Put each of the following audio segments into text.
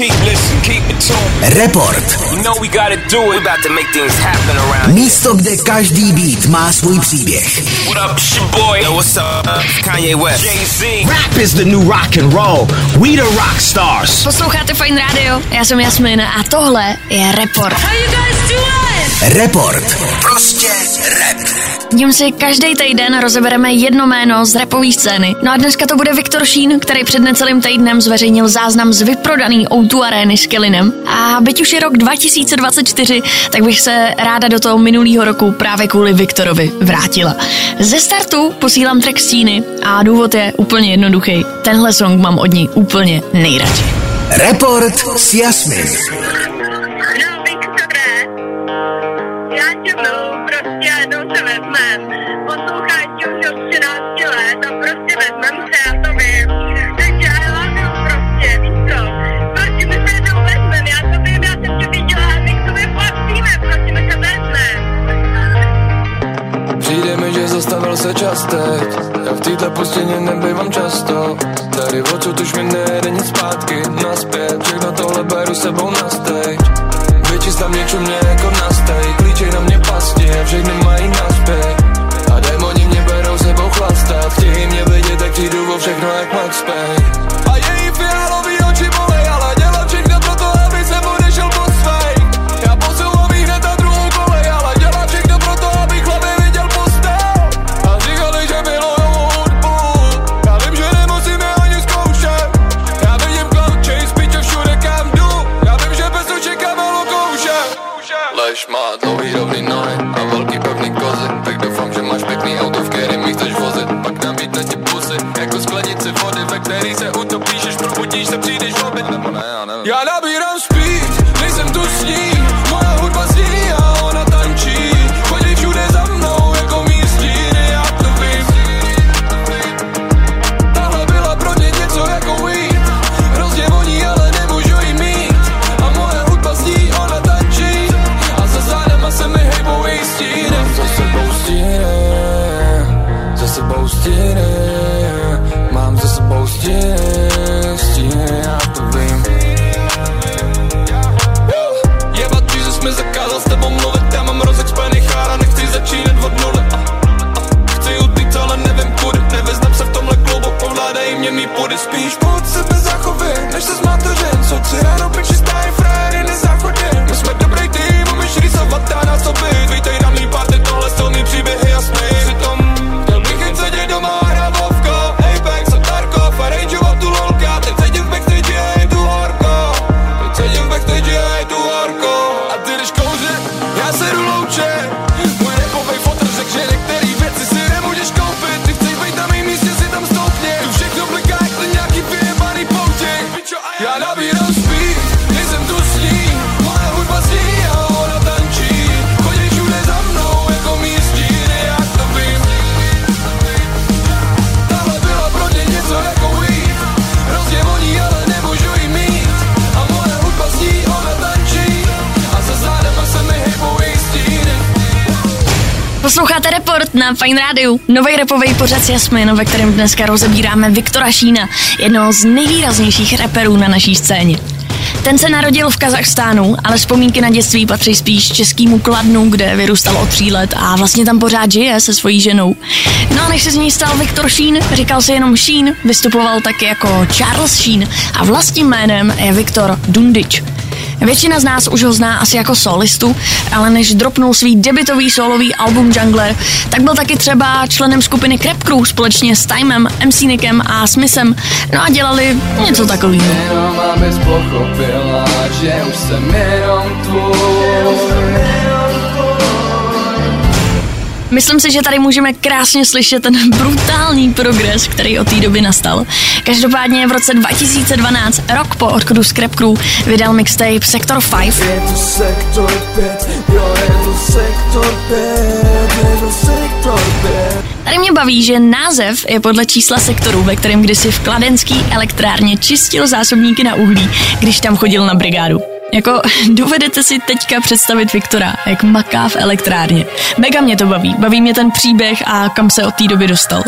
Report. You know we gotta do it. We about to make things happen around Místo, kde každý beat má svůj příběh. What up, it's your boy? Yo, what's up? Uh, Kanye West. Jay-Z. Rap is the new rock and roll. We the rock stars. Posloucháte Fine Radio, já jsem Jasmin a tohle je Report. How you guys doing? Report. Prostě rap. Tím si každý týden rozebereme jedno jméno z rapové scény. No a dneska to bude Viktor Šín, který před necelým týdnem zveřejnil záznam z vyprodaný O2 arény s Kellinem. A byť už je rok 2024, tak bych se ráda do toho minulého roku právě kvůli Viktorovi vrátila. Ze startu posílám track z Číny a důvod je úplně jednoduchý. Tenhle song mám od ní úplně nejradši. Report s Jasmin. No, Viktore, já tě zastavil se čas teď Já v této pustině nebývám často. Tady odsud už mi nejde nic zpátky Naspět, všechno tohle beru sebou na stage. Vyčist tam mě jako na steak Klíčej na mě pasti a všechny mají Report na Fine Radio, nový repový pořad s Jasmin, ve kterém dneska rozebíráme Viktora Šína, jednoho z nejvýraznějších reperů na naší scéně. Ten se narodil v Kazachstánu, ale vzpomínky na dětství patří spíš českýmu Kladnu, kde vyrůstal od tří let a vlastně tam pořád žije se svojí ženou. No a než se z něj stal Viktor Šín, říkal se jenom Šín, vystupoval taky jako Charles Šín a vlastním jménem je Viktor Dundič. Většina z nás už ho zná asi jako solistu, ale než dropnul svý debitový solový album Jungler, tak byl taky třeba členem skupiny Crap Crew společně s Timem, MC Nickem a Smithem, no a dělali něco takového. Myslím si, že tady můžeme krásně slyšet ten brutální progres, který od té doby nastal. Každopádně v roce 2012, rok po odchodu z Crap Crew, vydal mixtape Sector 5, Je to sektor 5, jo je to sektor 5, je to sektor 5 Tady mě baví, že název je podle čísla sektoru, ve kterém kdysi v kladenský elektrárně čistil zásobníky na uhlí, když tam chodil na brigádu. Jako dovedete si teďka představit Viktora, jak maká v elektrárně. Mega mě to baví, baví mě ten příběh a kam se od té doby dostal.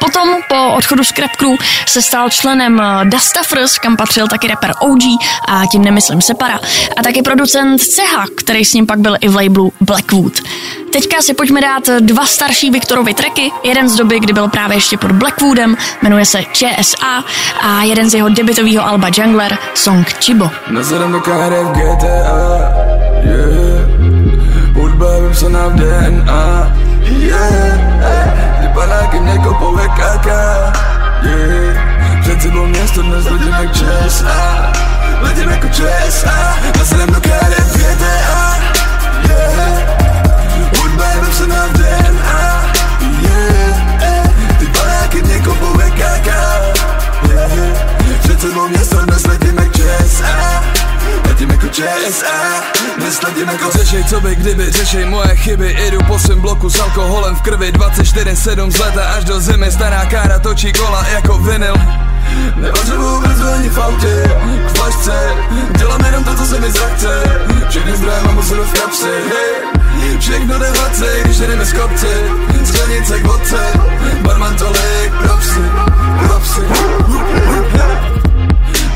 Potom po odchodu z Crap Crew se stal členem eh, Dustafers, kam patřil taky rapper OG a tím nemyslím Separa, a taky producent Ceha, který s ním pak byl i v labelu Blackwood. Teďka si pojďme dát dva starší Viktorovy tracky, jeden z doby, kdy byl právě ještě pod Blackwoodem, jmenuje se ČSA a jeden z jeho debitového alba Jungler, song Chibo. Nazerem do v GTA yeah. Hudba vypsaná v DNA yeah. Ty panáky mě kopou jak kaka yeah. Před sebou město dnes letím jak ČSA Letím jako ČSA Nazerem do v GTA yeah. ČSA Letím jako jako Řešej co by kdyby, řešej moje chyby. Idu po svém bloku s alkoholem v krvi. 24-7 z leta až do zimy. Stará kára točí kola jako vinyl Nepotřebuju ani v autě K flašce Dělám jenom to, co se mi zachce Všechny zbraje mám posunu v kapse hey. Všechno jde hladce, když jedeme z kopce. Sklenice k vodce Barman tolik, propsy, propsy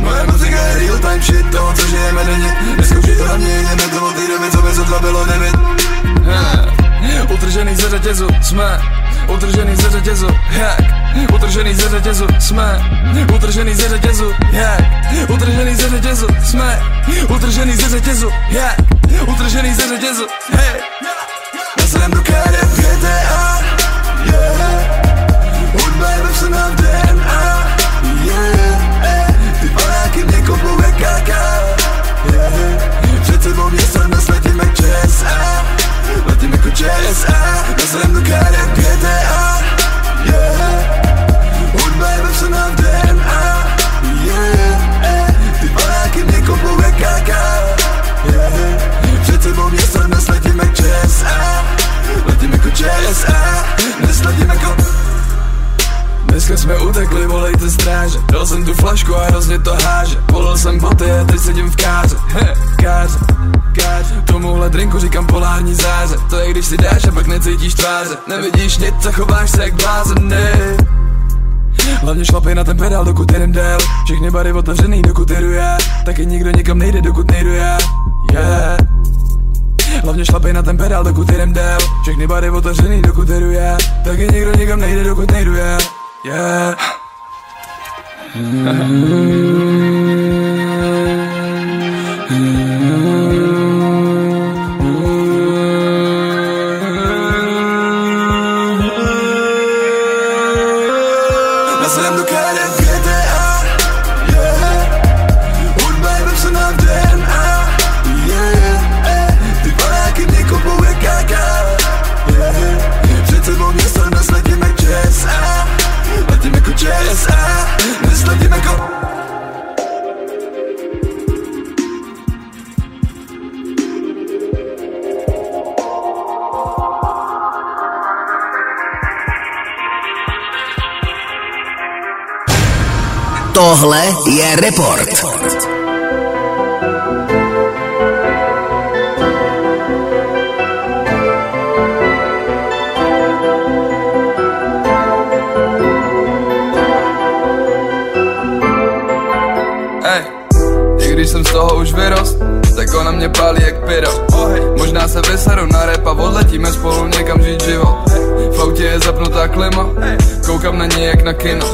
Moje muzika je real time shit, to, co žijeme denně. Neskoušej to na jdeme to od té co by sotva bylo nevět Utržený ze řetězu jsme. Utržený ze řetězu, jak? Utržený ze řetězu jsme. Utržený ze řetězu, jak? Utržený ze řetězu jsme. Utržený ze řetězu, jak? Utržený ze řetězu, hej. Nazvem do karet GTA yeah. Hudba je vepsaná v DNA Nazvem do karet GTA yeah. Hudba je vepsaná v DNA yeah. Ty panáky mě kopou jak kaka yeah. Sebou město dnes letím jak ČSA Letím jako ČSA Dnes letím jako Dneska jsme utekli, volejte stráže. Dal jsem tu flašku a hrozně to háže. Polil jsem boty a teď sedím v káře. He, káře, káře Tomuhle drinku říkám polární záře. To je když si dáš a pak necítíš tváře. Nevidíš nic a chováš se jak blázen, ne. Hlavně šlapej na ten pedál, dokud jedem dál Všechny bary otevřený, dokud jedu já. Taky nikdo nikam nejde, dokud nejdu já. Yeah. Hlavně šlapej na ten pedál, dokud jedem dál Všechny bary otevřený, dokud jedu já. Taky nikdo nikam nejde, dokud nejdu já. Yeah. Nazvem Tohle je Report. Ej, i když jsem z toho už vyrost, tak ona mě pálí jak pyro Možná se vyseru na rap a odletíme spolu někam žít život V autě je zapnutá klima, koukám na ní jak na kino.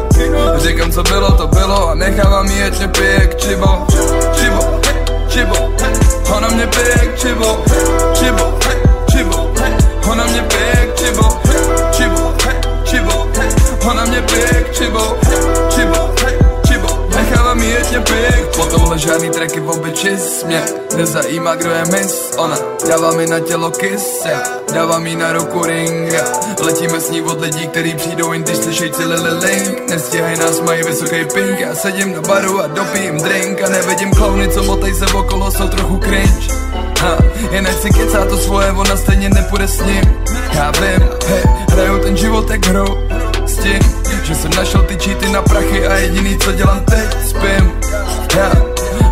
Říkám co bylo, to bylo a nechávám jí ať mě pije jak čibo. Čibo, čibo, ona mě pije jak čibo. Čibo, čibo, ona mě pije jak čibo. Čibo, čibo, ona mě pije jak Čibo, čibo, nechávám jí ať mě pije jak Po tomhle žádný tracky v obyčis mě Nezajímá kdo je mis Ona dává mi na tělo kiss já Dává mi na ruku ring. Letíme s ní od lidí, který přijdou jen když slyšej celý link. Nestíhaj nás, mají vysoký ping Já sedím na baru a dopijím drink A nevidím klauny, co motej se okolo, jsou trochu cringe. Ha, jen ať si kecá to svoje, ona stejně nepůjde s ním. Já vím, hej, hraju ten život jak hru S tím, že jsem našel ty cheaty na prachy A jediný co dělám teď, spím Já,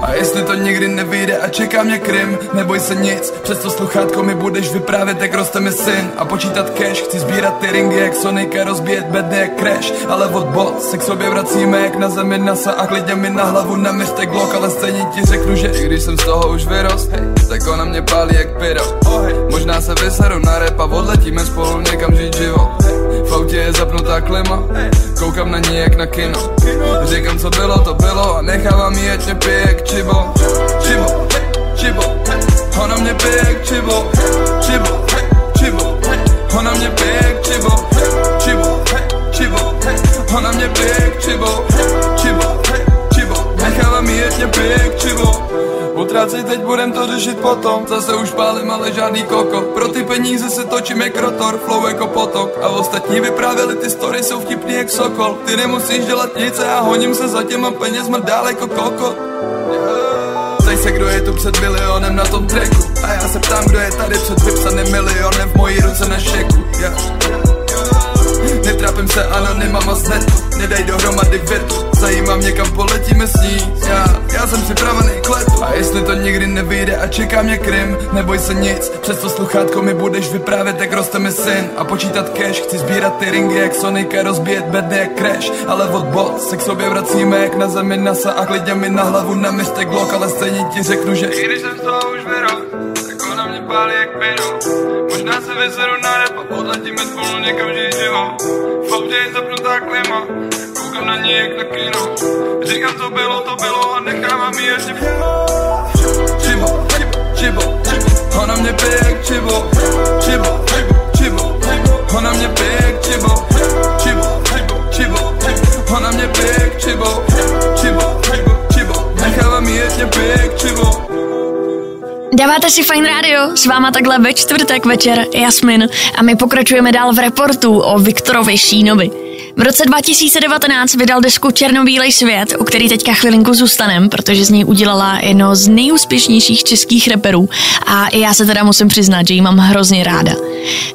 a jestli to nikdy nevyjde a čeká mě krim Neboj se nic, přes to sluchátko mi budeš vyprávět, jak roste mi syn. A počítat cash, chci sbírat ty ringy jak Sonic a rozbíjet bedny jak Crash. Ale od bot se k sobě vracíme jak na zemi NASA A klidně mi na hlavu naměřte Glock, ale stejně ti řeknu, že i když jsem z toho už vyrost hey, Tak ona mě pálí jak pyro. Oh, hey. Možná se vyseru na rap a odletíme spolu někam žít život V autě je zapnutá klima. Koukám na ní jak na kino. Říkám co bylo to bylo. A nechávám jí ať mě pije jak čibo. Čibo, čibo. Ona mě pije jak čibo. Čibo, čibo. Ona mě pije jak čibo. Čibo, čibo. Ona mě pije jak Čibo, čibo Jak čibo Utrácej teď, budem to řešit potom. Zase už pálím, ale žádný koko. Pro ty peníze se točím jak rotor Flow jako potok. A ostatní vyprávěli ty story jsou vtipný jak sokol. Ty nemusíš dělat nic a já honím se za těma penězma dál jako koko. Ptej se, kdo je tu před milionem na tom tracku A já se ptám, kdo je tady před vypsaným milionem V mojí ruce na šeku. Yeah. Netrápím se anonymama z netu Nedej dohromady větu. Mě kam poletíme s ní. Já, já jsem připravený k letu. A jestli to nikdy nevyjde a čeká mě krim Neboj se nic, přes to sluchátko mi budeš vyprávět jak roste mi syn. A počítat cash, chci sbírat ty ringy jak Sonic a rozbíjet bedny jak Crash. Ale od bot se k sobě vracíme jak na zemi NASA A klidně mi na hlavu naměřte Glock. Ale stejně ti řeknu, že I když jsem z toho už vyrok, pálí jak pino Možná se vyzeru na rap a odletíme spolu někam žít život V autě je zapnutá klima, koukám na ní jak na kino. Říkám co bylo, to bylo a nechávám jí ještě Čibo, čibo, ona mě pije jak čibo. Čibo, čibo, ona mě pije jak čibo. Čibo, čibo, ona mě pije jak čibo. Čibo, čibo, nechávám jí ještě pije jak čibo Dáváte si Fine Radio, s váma takhle ve čtvrtek večer Jasmin a my pokračujeme dál v reportu o Viktorovi Šínovi. V roce 2019 vydal desku Černobílej svět, o který teďka chvilinku zůstanem, protože z něj udělala jedno z nejúspěšnějších českých reperů a já se teda musím přiznat, že ji mám hrozně ráda.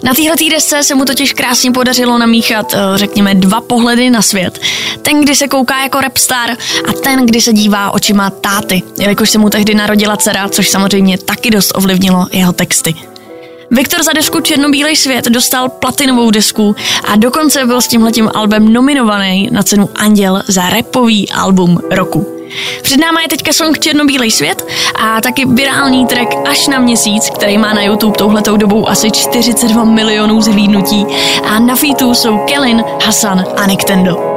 Na téhle desce se mu totiž krásně podařilo namíchat, eh, řekněme, dva pohledy na svět. Ten, kdy se kouká jako rapstar a ten, kdy se dívá očima táty, jelikož se mu tehdy narodila dcera, což samozřejmě taky dost ovlivnilo jeho texty. Viktor za desku Černobílej svět dostal platinovou desku a dokonce byl s tímhletím albem nominovaný na cenu Anděl za repový album roku. Před náma je teďka song Černobílej svět a taky virální track Až na měsíc, který má na YouTube touhletou dobou asi 42 milionů zhlídnutí a na featu jsou Kellen, Hasan a Nintendo. Jsi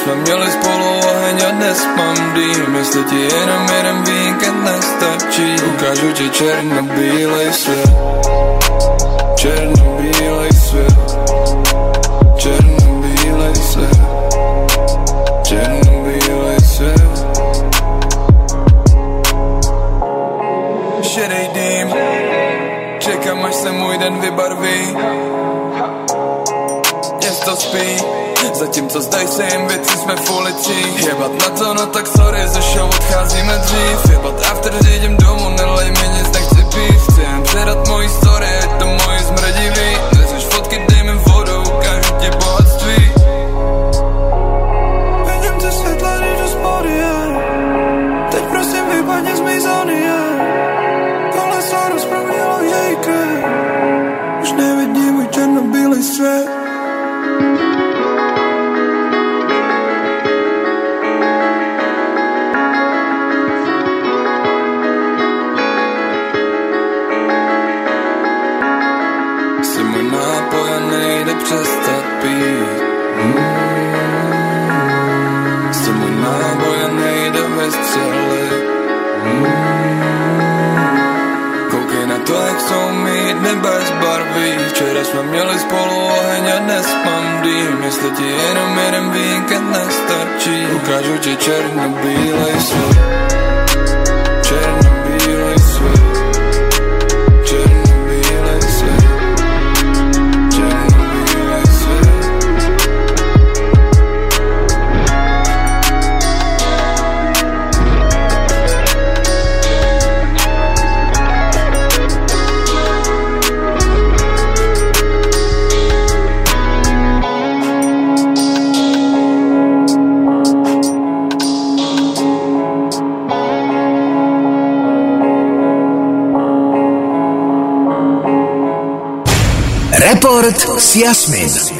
jsme měli spolu oheň a dnes mám dým Jestli ti jenom jeden víkend nestačí. Ukážu ti černobílej svět. Černobílej svět. Černobílej svět. Černobílej svět. Šedej dým. Čekám, až se můj den vybarví Město spí. Zatímco zdají se jim věci, jsme v ulicích Jebat na to, no tak sorry, ze show odcházíme dřív. Jebat after, řídím domů, nelej mi nic, nechci pít. Chci jen předat mojí story, ať to moji zmrdivý Nechceš Report s Jasmin.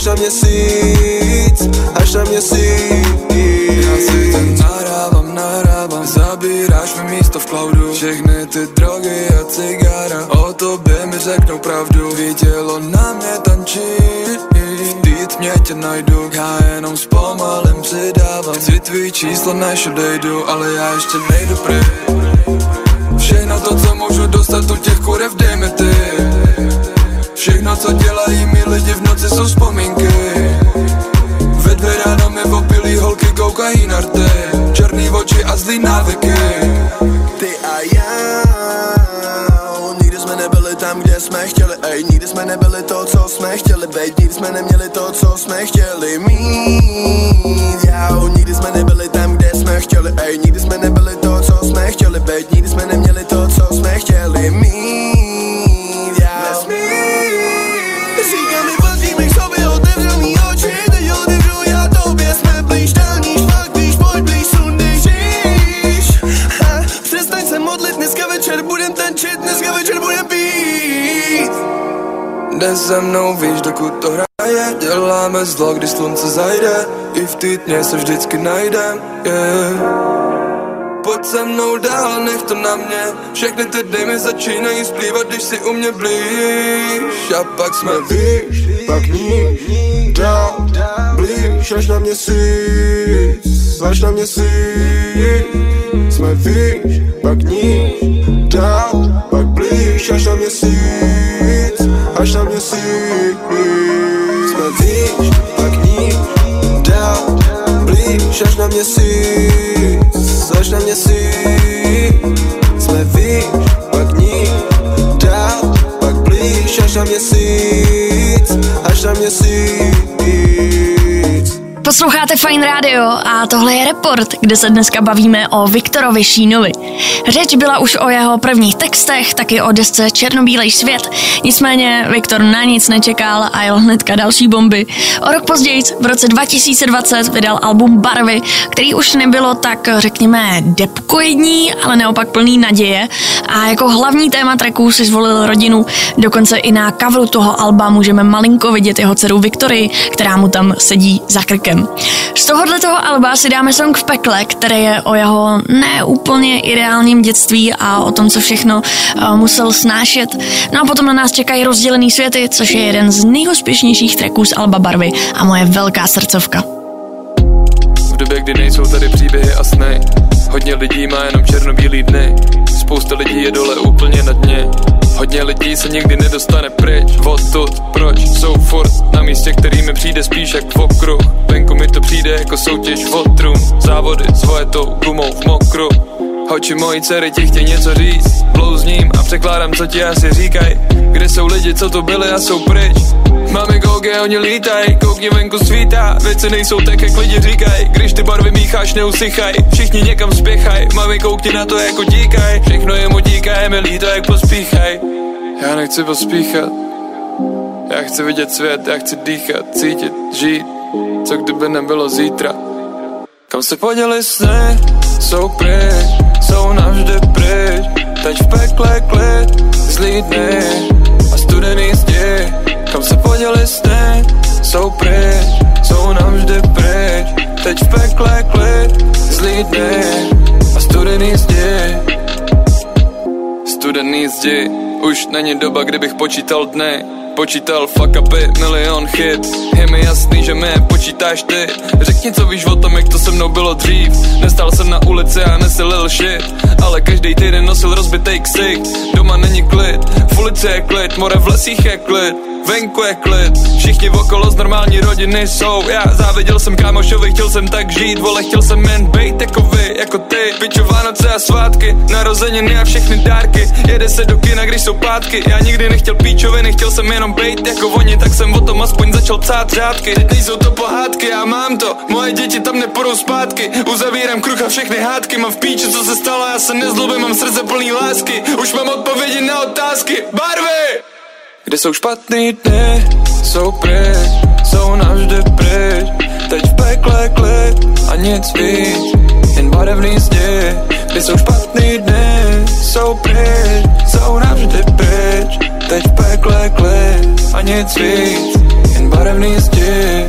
Až na měsíc Až na měsíc. Já si ten nahrávám, nahrávám Zabíráš mi místo v cloudu. Všechny ty drogy a cigára O tobě mi řeknou pravdu. Tvý tělo na mě tančí té tmě tě najdu. Já jenom zpomalem přidávám Chci tvý číslo, než odejdu Ale já ještě nejdu pryč. Všechno to, co můžu dostat u těch kurev, dej mi ty Všechno, co dělají mi lidi v noci, jsou vzpomínky. Ve dvě ráno mi opilý holky koukají na rty. Černý oči a zlý návyky. Ty a já Nikdy jsme nebyli tam, kde jsme chtěli. Ej, nikdy jsme nebyli to, co jsme chtěli Bejt, nikdy jsme neměli to, co jsme chtěli mít. Já, nikdy jsme nebyli tam, kde jsme chtěli. Ej, nikdy jsme nebyli to, co jsme chtěli Bejt, nikdy jsme neměli Jde se mnou, víš, dokud to hraje. Děláme zlo, když slunce zajde. I v tmě se vždycky najdem, yeah. Pojď se mnou dál, nech to na mě. Všechny ty dny začínají splývat, když si u mě blíž. A pak jsme Víš, pak níž, dál, blíž až na měsíc Až na měsíc Jsme výš, pak níž, dál, pak blíž až na měsíc Až na měsíc Jsme výš, pak níž, dál, blíž. Až na měsíc Až na měsíc Jsme výš, pak níž, dál, pak blíž. Až na měsíc Až na měsíc Posloucháte Fine Radio a tohle je Report, kde se dneska bavíme o Viktorovi Šínovi. Řeč byla už o jeho prvních textech, taky o desce Černobílej svět. Nicméně Viktor na nic nečekal a jel hnedka další bomby. O rok později, v roce 2020, vydal album Barvy, který už nebylo tak, řekněme, depkoidní, ale naopak plný naděje. A jako hlavní téma tracků si zvolil rodinu. Dokonce i na coveru toho alba můžeme malinko vidět jeho dceru Viktorii, která mu tam sedí za krkem. Z tohohle toho alba si dáme song v pekle, který je o jeho neúplně ideálním dětství a o tom, co všechno uh, musel snášet. No a potom na nás čekají rozdělený světy, což je jeden z nejúspěšnějších tracků z Alba Barvy a moje velká srdcovka. V době, kdy nejsou tady příběhy a sny Hodně lidí má jenom černobílý dny Spousta lidí je dole úplně na dně Hodně lidí se nikdy nedostane pryč. Odtud, proč jsou furt na místě, který mi přijde spíš jak v okruh? Venku mi to přijde jako soutěž o Závody s vojetou gumou v mokru Hoči mojí dcery ti chtějí něco říct. Blouzním a překládám, co ti asi říkaj Kde jsou lidi, co tu byli a jsou pryč? Máme goge, oni lítaj, koukni venku svítá. Věci nejsou tak, jak lidi říkaj Když ty barvy mícháš, neusychaj. Všichni někam spěchaj, mami koukni na to jako díkaj Všechno je mu díká, je mi líto, jak pospíchaj. Já nechci pospíchat. Já chci vidět svět, já chci dýchat, cítit, žít. Co kdyby nebylo zítra? Kam se poděli sny, jsou pryč, jsou navždy pryč. Teď v pekle klid, zlý dny. A studený zdi, kam se poděli sny, jsou pryč, jsou navždy pryč, teď v pekle klid, zlý dny. A studený zdi, studený zdi, už není doba, kdybych počítal dny, počítal fuck upy, milion chyb Je mi jasný, že mě počítáš ty. Řekni, co víš o tom, jak to se mnou bylo dřív. Nestal jsem na ulici a nesilil shit Ale každý týden nosil rozbitej ksik Doma není klid, v ulici je klid More v lesích je klid venku je klid. Všichni okolo z normální rodiny jsou. Já záviděl jsem kámošovi, chtěl jsem tak žít Vole, chtěl jsem jen bejt jako vy, jako ty. Piču Vánoce a svátky, narozeniny a všechny dárky. Jede se do kina, když jsou pátky. Já nikdy nechtěl píčoviny, chtěl jsem jenom bejt jako oni. Tak jsem o tom aspoň začal psát řádky. Teď nejsou to pohádky, já mám to. Moje děti tam nepůjdou zpátky. Uzavírám kruh a všechny hádky Mám v píči, co se stalo, já se nezlobím Mám srdce plný lásky. Už mám odpovědi na otázky. Barvy! Kde jsou špatný dny, jsou pryč, jsou navždy pryč. Teď v pekle klid a nic víc, jen barevný zdi. Kde jsou špatný dny, jsou pryč, jsou navždy pryč. Teď v pekle klid a nic víc, jen barevný zdi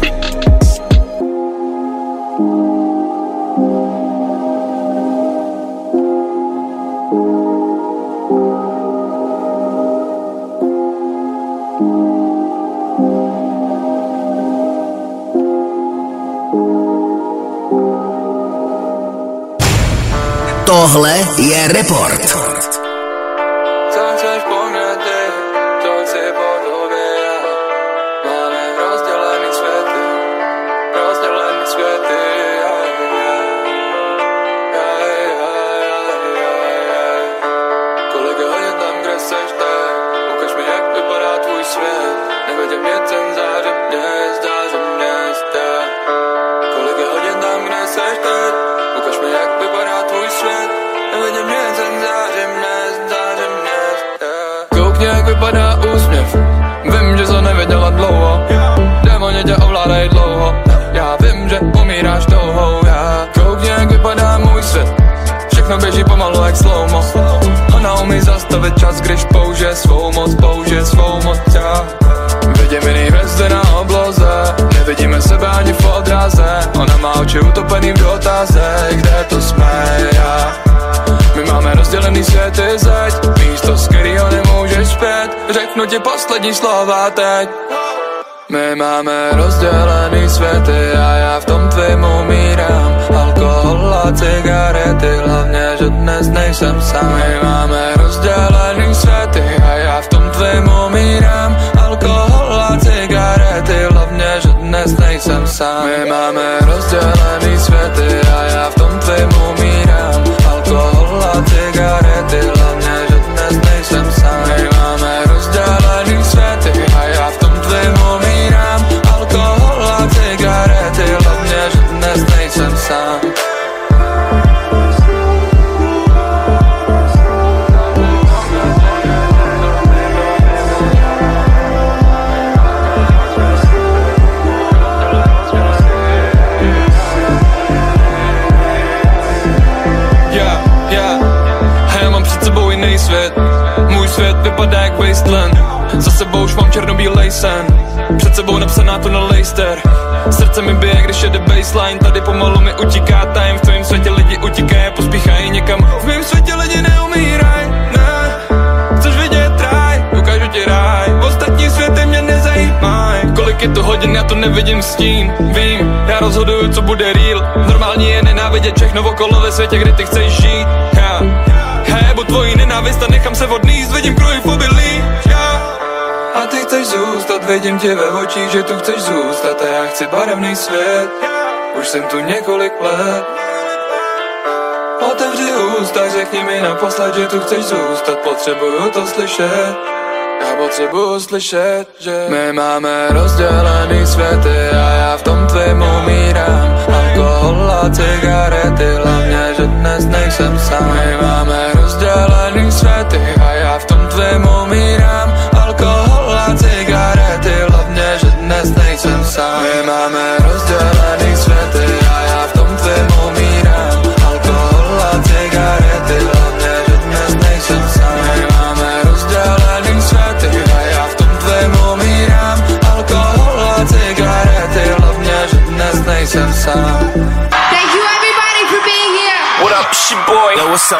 Tohle je Report. Zastavit čas, když použije svou moc, použije svou moc. Já vidím jiný hvězdy na obloze, nevidíme sebe ani v odraze. Ona má oči utopený v dotaze, kde to jsme já. My máme rozdělený světy zeď Místo, z kterýho nemůžeš zpět Řeknu ti poslední slova teď my máme rozdělený světy a já v tom tvým umírám Alkohol cigarety, hlavně, že dnes nejsem sám My máme rozdělený světy a já v tom tvým umírám. Alkohol a cigarety, hlavně, že dnes nejsem sám My máme rozdělený světy a já v hodin, já to nevidím stín Vím, já rozhoduju, co bude real. Normální je nenávidět všechno okolo ve světě, kde ty chceš žít. Já, já jebu tvojí nenávist a nechám se odníst Vidím kruhy v obilí, já a ty chceš zůstat, vidím tě ve očích, že tu chceš zůstat A já chci barevný svět, už jsem tu několik let. Otevři ústa, řekni mi naposled, že tu chceš zůstat Potřebuju to slyšet já potřebuju slyšet, že My máme rozdělený světy a já v tom tvým umírám. Alkohol a cigarety, hlavně, že dnes nejsem sám. My máme rozdělený světy a já v tom tvým umírám. Alkohol a cigarety, hlavně, že dnes nejsem sám. My máme Yo, what's up?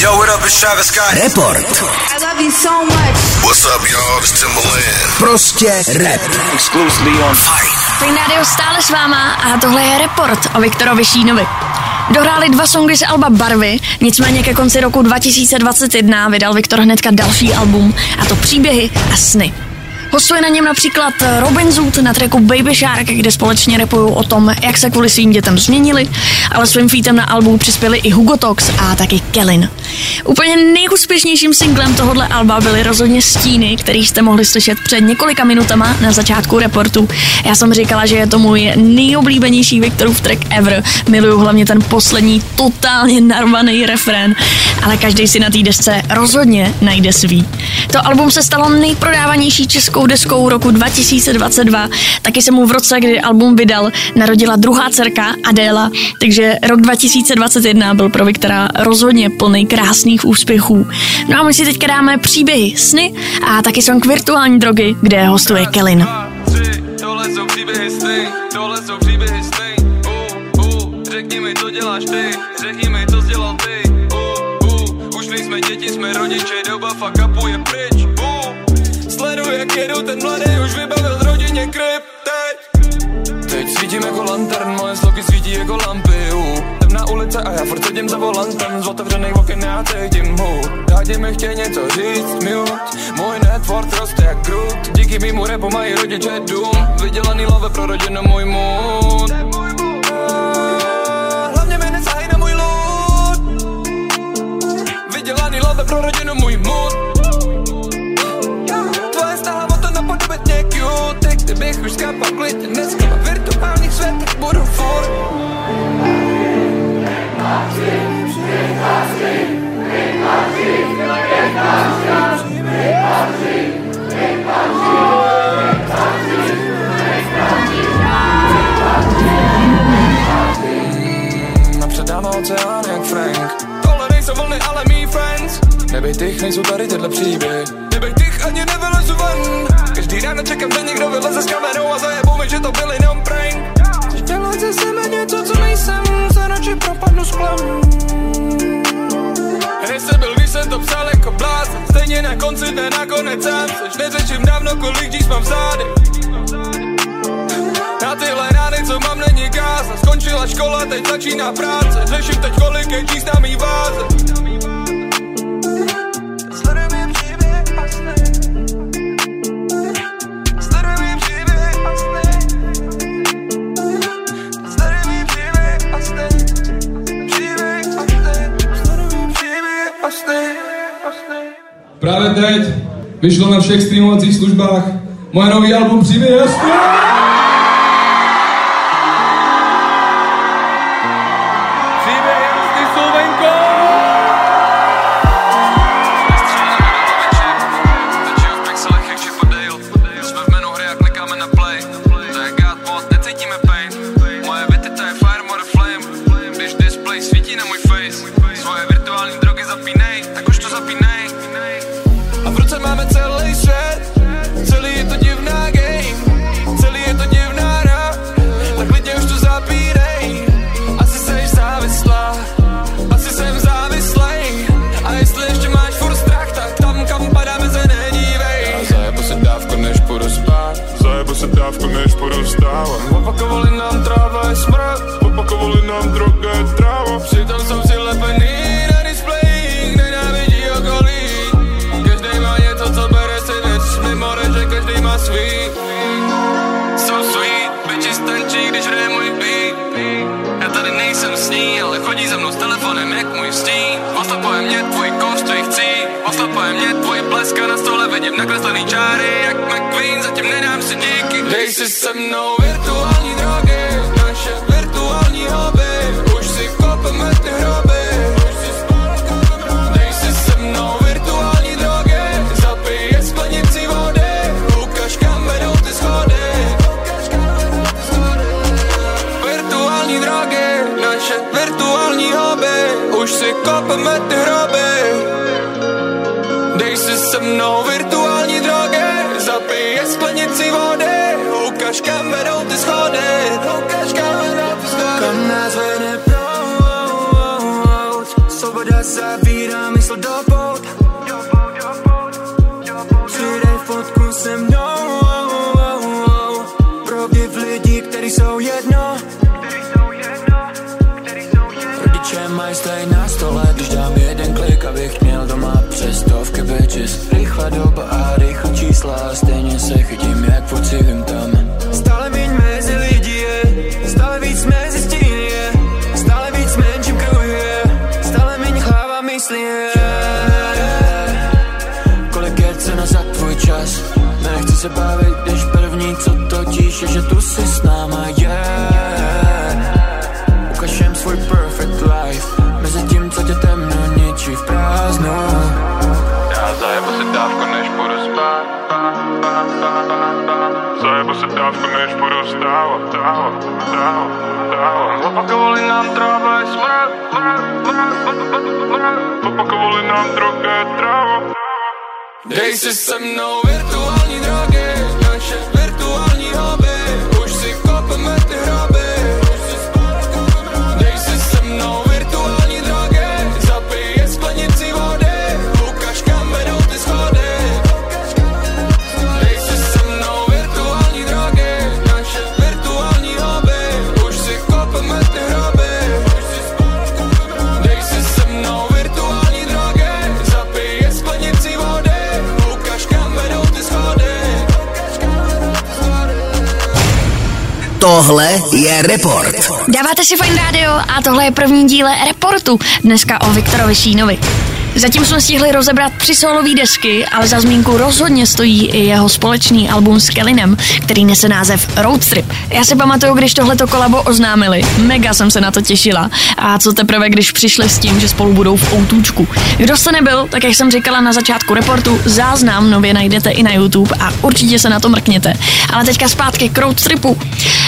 Yo, what up, it's Travis Scott. Report. I love you so much. What's up, y'all? It's Timbaland. Prostě rap. Exclusively on Fight. Fajn Radio stále s váma a tohle je report o Viktorovi Šínovi. Dohráli dva songy z Alba Barvy, nicméně ke konci roku 2021 vydal Viktor hnedka další album, a to Příběhy a sny. Hostuje na něm například Robin Zoot na tracku Baby Shark, kde společně repují o tom, jak se kvůli svým dětem změnili, ale svým featem na albu přispěli i Hugo Tox a taky Kellen. Úplně nejúspěšnějším singlem tohohle alba byly rozhodně Stíny, který jste mohli slyšet před několika minutama na začátku reportu. Já jsem říkala, že je to můj nejoblíbenější Viktorův track ever. Miluju hlavně ten poslední totálně narvaný refrén, ale každý si na té desce rozhodně najde svý. To album se stalo nejprodávanější českou deskou roku 2022. Taky se mu v roce, kdy album vydal, narodila druhá dcerka Adéla, takže rok 2021 byl pro Viktora rozhodně plný krásných úspěchů. No a my si teďka dáme příběhy, sny a taky song virtuální drogy, kde hostuje Kelin. Uh, uh, děti, jsme rodiče, doba fuck upu je pryč. Uh, sleduj, jak jedu ten mladý, už vybavil rodině kryp, teď. Teď svítím jako lantern, moje sloky svítí jako lampy uh. Temná ulice a já furt sedím za volantem. Z otevřených oken já cítím hud Rádi mi chtějí něco říct, mute. Můj network roste jak krut Díky mýmu repu mají rodiče dům. Vydělaný love pro rodinu můj mood. Nesahy na můj love pro rodinu můj mood Kdybych už skápal klidně dneska v virtuálních světech budu Napředáme oceán jak Frank. Tohle nejsou vlny, ale friends. Nebej těch, nejsou tady tyhle příběhy. Nebej těch, ani ven Každý ráno čekám, že někdo vyleze s kamerou A zajebou mi, že to byl jenom prank. Chceš dělat ze sebe něco, co nejsem Se radši propadnu sklem Nejsem byl, když jsem to psal jako blázen Stejně na konci dne nakonec sám. Seš neřeším dávno, kolik díž mám v zádech na tyhle rány, co mám, není káza Skončila škola, teď začíná práce. Řeším teď, kolik je číst na mý váze Právě teď vyšlo na všech streamovacích službách moje nový album Příběh jasný. Příběh jasný jsou venku! Se mnou virtuální drogy Naše virtuální hobby. Už si kopeme ty hroby Dej si se mnou virtuální drogy Zapij je sklenici vody. Ukaž kam vedou ty schody? Virtuální drogy Naše virtuální hobby. Už si kopeme ty hroby. Dej si se mnou zavírá mysl do pout Přidej fotku se mnou Progiv lidi, kteří jsou jedno. Rodiče mají stej na stole, když dám jeden klik, abych měl doma přes stovky bitches. Rychlá doba a rychlá čísla, stejně se chytím, jak furt si tam je, že tu si s náma yeah. Ukažem svůj perfect life. Mezi tím, co tě temno ničí v prázdnu Já zajebu si dávku, než půjdu spát. Zajebu si dávku, než půjdu vstávat, vstávat, vstávat, vstávat Opakovali nám tráva je smrt Opakovali nám droga tráva. Dej si se mnou virtuální drogy Naše virtuální je Report. Dáváte si Fine Radio a tohle je první díle Reportu, dneska o Viktorovi Šínovi. Zatím jsme stihli rozebrat tři solové desky, ale za zmínku rozhodně stojí i jeho společný album s Kellinem, který nese název Road Trip. Já si pamatuju, když tohleto kolabo oznámili, mega jsem se na to těšila. A co teprve, když přišli s tím, že spolu budou v Outůčku. Kdo jste nebyl, tak jak jsem říkala na začátku reportu, záznam nově najdete i na YouTube a určitě se na to mrkněte. Ale teďka zpátky k Road Tripu.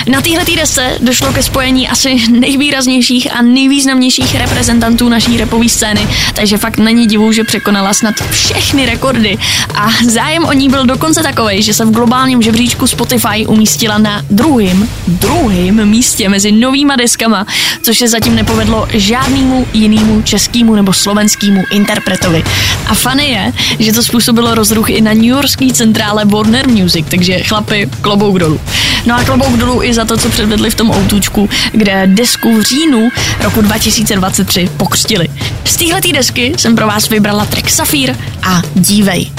Na téhle desce došlo ke spojení asi nejvýraznějších a nejvýznamnějších reprezentantů naší repové scény, takže fakt není divu, že překonala snad všechny rekordy. A zájem o ní byl dokonce takový, že se v globálním žebříčku Spotify umístila na druhém, druhém místě mezi novýma deskama, což se zatím nepovedlo žádnému jinému českému nebo slovenskému interpretovi. A fany je, že to způsobilo rozruch i na New Yorkský centrále Warner Music, takže chlapi, klobouk dolů. No a klobouk dolů i za to, co předvedli v tom outučku, kde desku v říjnu roku 2023 pokřtili. Z téhletý desky jsem pro vás vybrala track Safír a Dívej.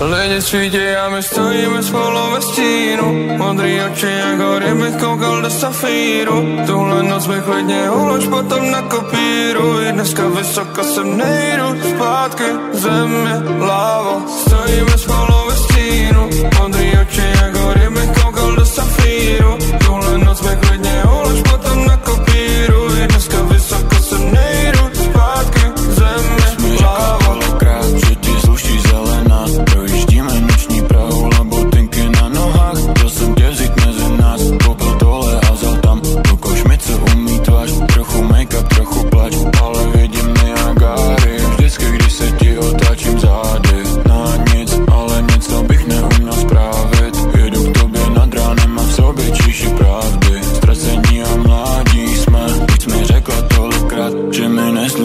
Lidi svítí a my stojíme spolu ve stínu. Modrý oči jak hory bych koukal do safíru. Tuhle noc bych klidně ulož potom na kopíru. I dneska vysoko sem nejdu zpátky Země, láva Stojíme spolu ve stínu. Modrý oči jak hory bych koukal do safíru Tuhle noc bych klidně ulož potom na kopíru. I dneska vysoko sem nejdu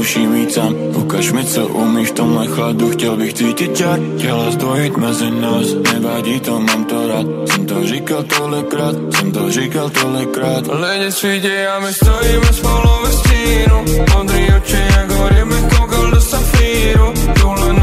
nesluší mít sám Ukaž mi, co umíš v tomhle chladu. Chtěl bych cítit čar, chtěla zdvojit mezi nás. Nevadí to, mám to rád. Jsem to říkal tolikrát, jsem to říkal tolikrát. Lidi svítí a my stojíme spolu ve stínu. Modrý oči jak hory bych koukal do safíru. Tuhle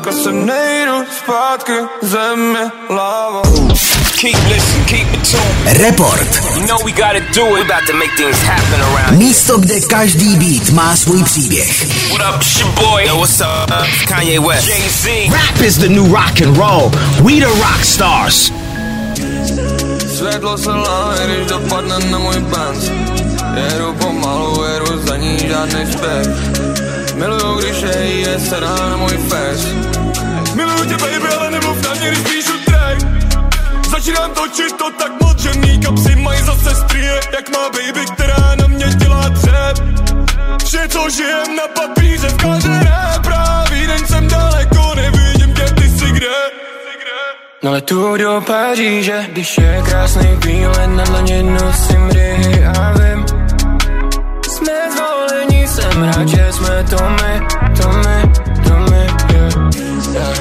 Vysoko se nejdu Zpátky země láva Keep listening, keep it tuned. Report. You know we gotta do it. We about to make things happen around Místo, kde každý beat má svůj příběh. What up, it's your boy? Yo, what's up? It's Kanye West. Jay-Z. Rap is the new rock and roll. We the rock stars. Světlo se láme, když dopadne na můj Benz Jedu pomalu, jedu za ní žádný spěch Miluju, když je je se dá na můj face Miluju tě baby, ale nemluv na mě, když píšu track. Začínám točit to tak moc, že mý kapsy mají zase strie Jak má baby, která na mě dělá dřep. Vše, co žijem na papíře, vkáže rap Právý den jsem daleko, nevidím tě, ty jsi kde? No letu do Paříže, když je krásný výlet Na dlaně nosím ryhy a vím jsem rád, že jsme to my, to my, to my, yeah, yeah.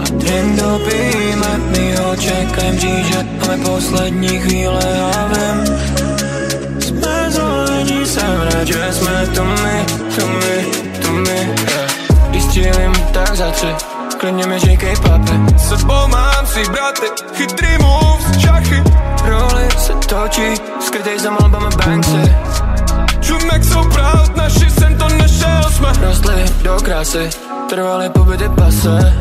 A drink dopijíme, my ho čekajem říže Máme poslední chvíle a vím. Jsme zvolení, jsem rád, že jsme to my, to my, to my, yeah. Když střílím, tak za tři. Klidně mi říkej papi S sebou mám si braty, chytrý moves, šachy. Roli se točí, skrytej za malbama Banksy Čum jak jsou proud, naši sen to našel jsme Rostli do krásy, trvaly pobyty pase.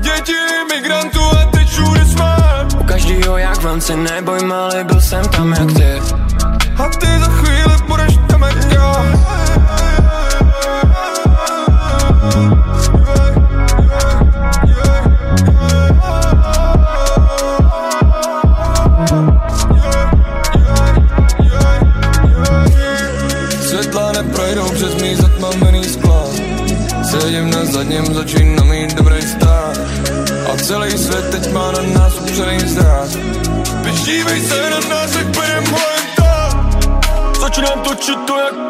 Děti imigrantů a teď všude jsme. U každýho jak vanci, neboj malý, byl jsem tam jak ty. A ty za chvíli budeš tam jak já Začínám točit to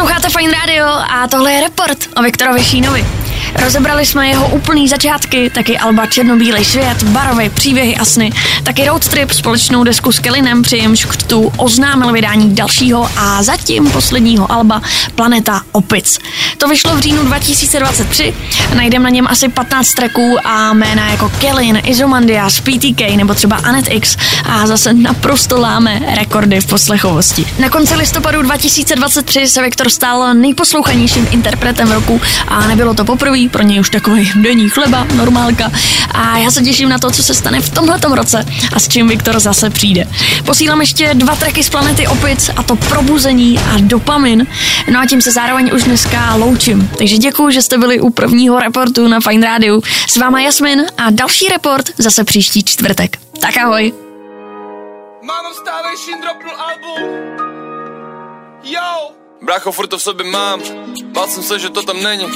Posloucháte Fine Radio a tohle je report o Viktorovi Šínovi. Rozebrali jsme jeho úplný začátky, taky Alba Černobílej svět, barvy, příběhy a sny, taky road trip, společnou desku s Kelinem, při jemž křtu oznámil vydání dalšího a zatím posledního Alba Planeta Opic. To vyšlo v říjnu 2023, najdeme na něm asi 15 tracků a jména jako Kellin, Izomandias, PTK nebo třeba Anet X a zase naprosto láme rekordy v poslechovosti. Na konci listopadu 2023 se Viktor stal nejposlouchanějším interpretem roku a nebylo to poprvé, pro něj už takový denní chleba, normálka. A já se těším na to, co se stane v tomhletom roce a s čím Viktor zase přijde. Posílám ještě dva tracky z planety Opic a to probuzení a dopamin. No a tím se zároveň už dneska loučím. Takže děkuji, že jste byli u prvního reportu na Fine Radio. S váma Jasmin a další report zase příští čtvrtek. Tak ahoj. Mámo, vstávej, Shin dropnul album Yo Brácho, furt to v sobě mám. Bál jsem se, že to tam není.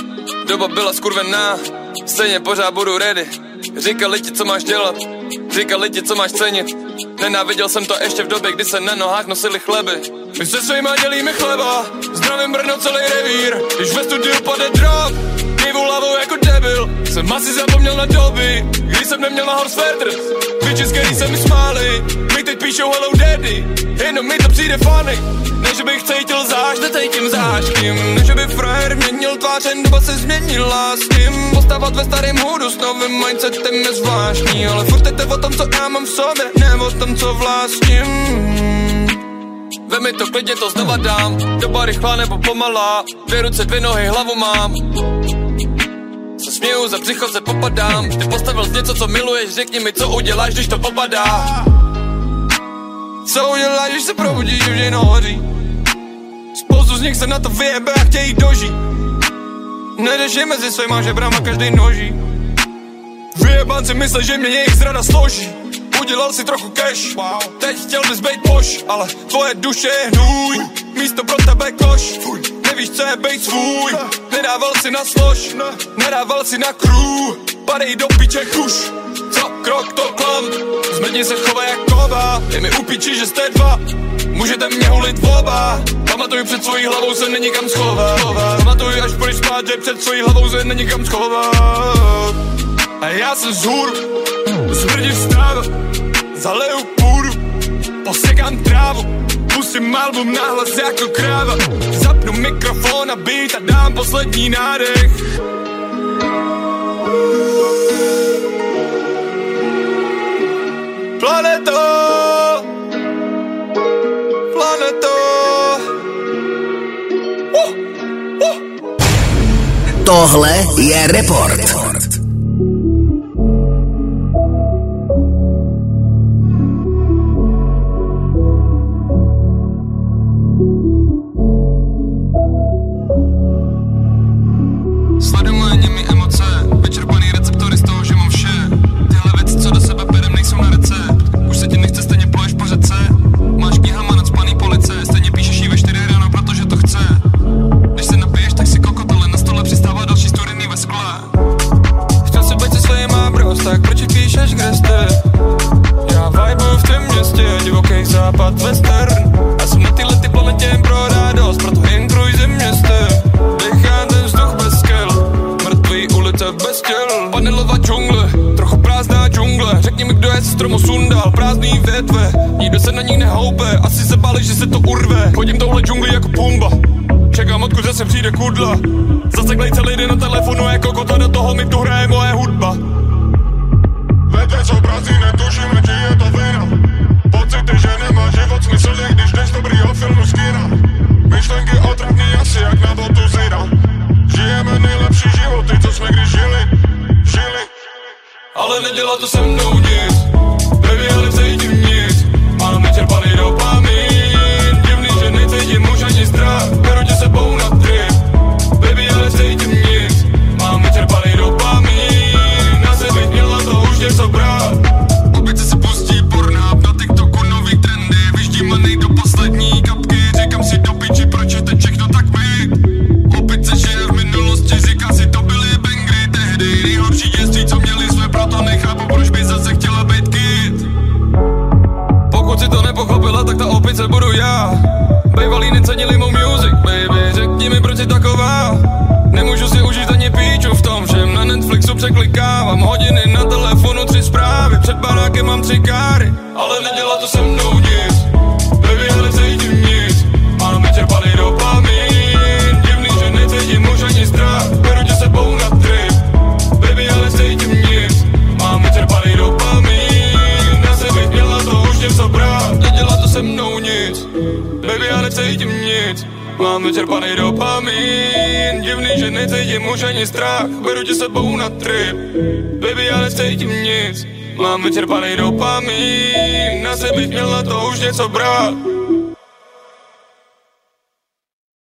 Doba byla skurvená. Stejně pořád budu ready Říkali ti, co máš dělat. Říkali ti, co máš cenit. Nenáviděl jsem to ještě v době, kdy se na nohách nosili chleby. My se svýma dělíme chleba. Zdravím Brno celý revír. Když ve studiu pade drop Kejvu hlavou jako debil. Jsem asi zapomněl na doby Když jsem neměl na horse feathers Bitches, který se mi smáli Mi teď píšou hello daddy. Jenom mi to přijde funny. Ne, že bych cítil zášť, necítím záštím Ne, že by frajer měnil tvář, jen doba se změnila s ním Postavat ve starém hůdu s novým mindsetem je zvláštní Ale furt to o tom, co já mám v sobě Ne o tom, co vlastním. Vemi to klidně, to znova dám Doba rychlá nebo pomalá Dvě ruce, dvě nohy, hlavu mám. Se směju, za břicho se popadám Ty postavil jsi něco, co miluješ, řekni mi, co uděláš, když to popadá. Co uděláš, když se probudíš, vždy hoří Spoustu z nich se na to vyjebe a chtějí dožít. Nejdeš je mezi svýma žebrama každý noží Vyjebanci myslí, že mě jejich zrada složí. Udělal si trochu cash. Teď chtěl bys být poš Ale tvoje duše je hnůj. Místo pro tebe koš. Nevíš, co je být svůj. Nedával si na slož. Nedával si na crew Padej do piče kuš, co krok to klam. Zmrdni se chovej jak kova, je mi upiči, že jste dva. Můžete mě hulit v oba. Pamatuj před svojí hlavou se není kam schovat. Pamatuj až půjdeš spát, že před svojí hlavou se není kam schovat A já jsem z hůr, smrdí vstáv Zaleju půdu, posekám trávu Pustím album nahlas jako kráva Zapnu mikrofon a beat a dám poslední nádech Planeto Planeto uh, uh. Tohle je report. vyčerpaný dopamin Na sebe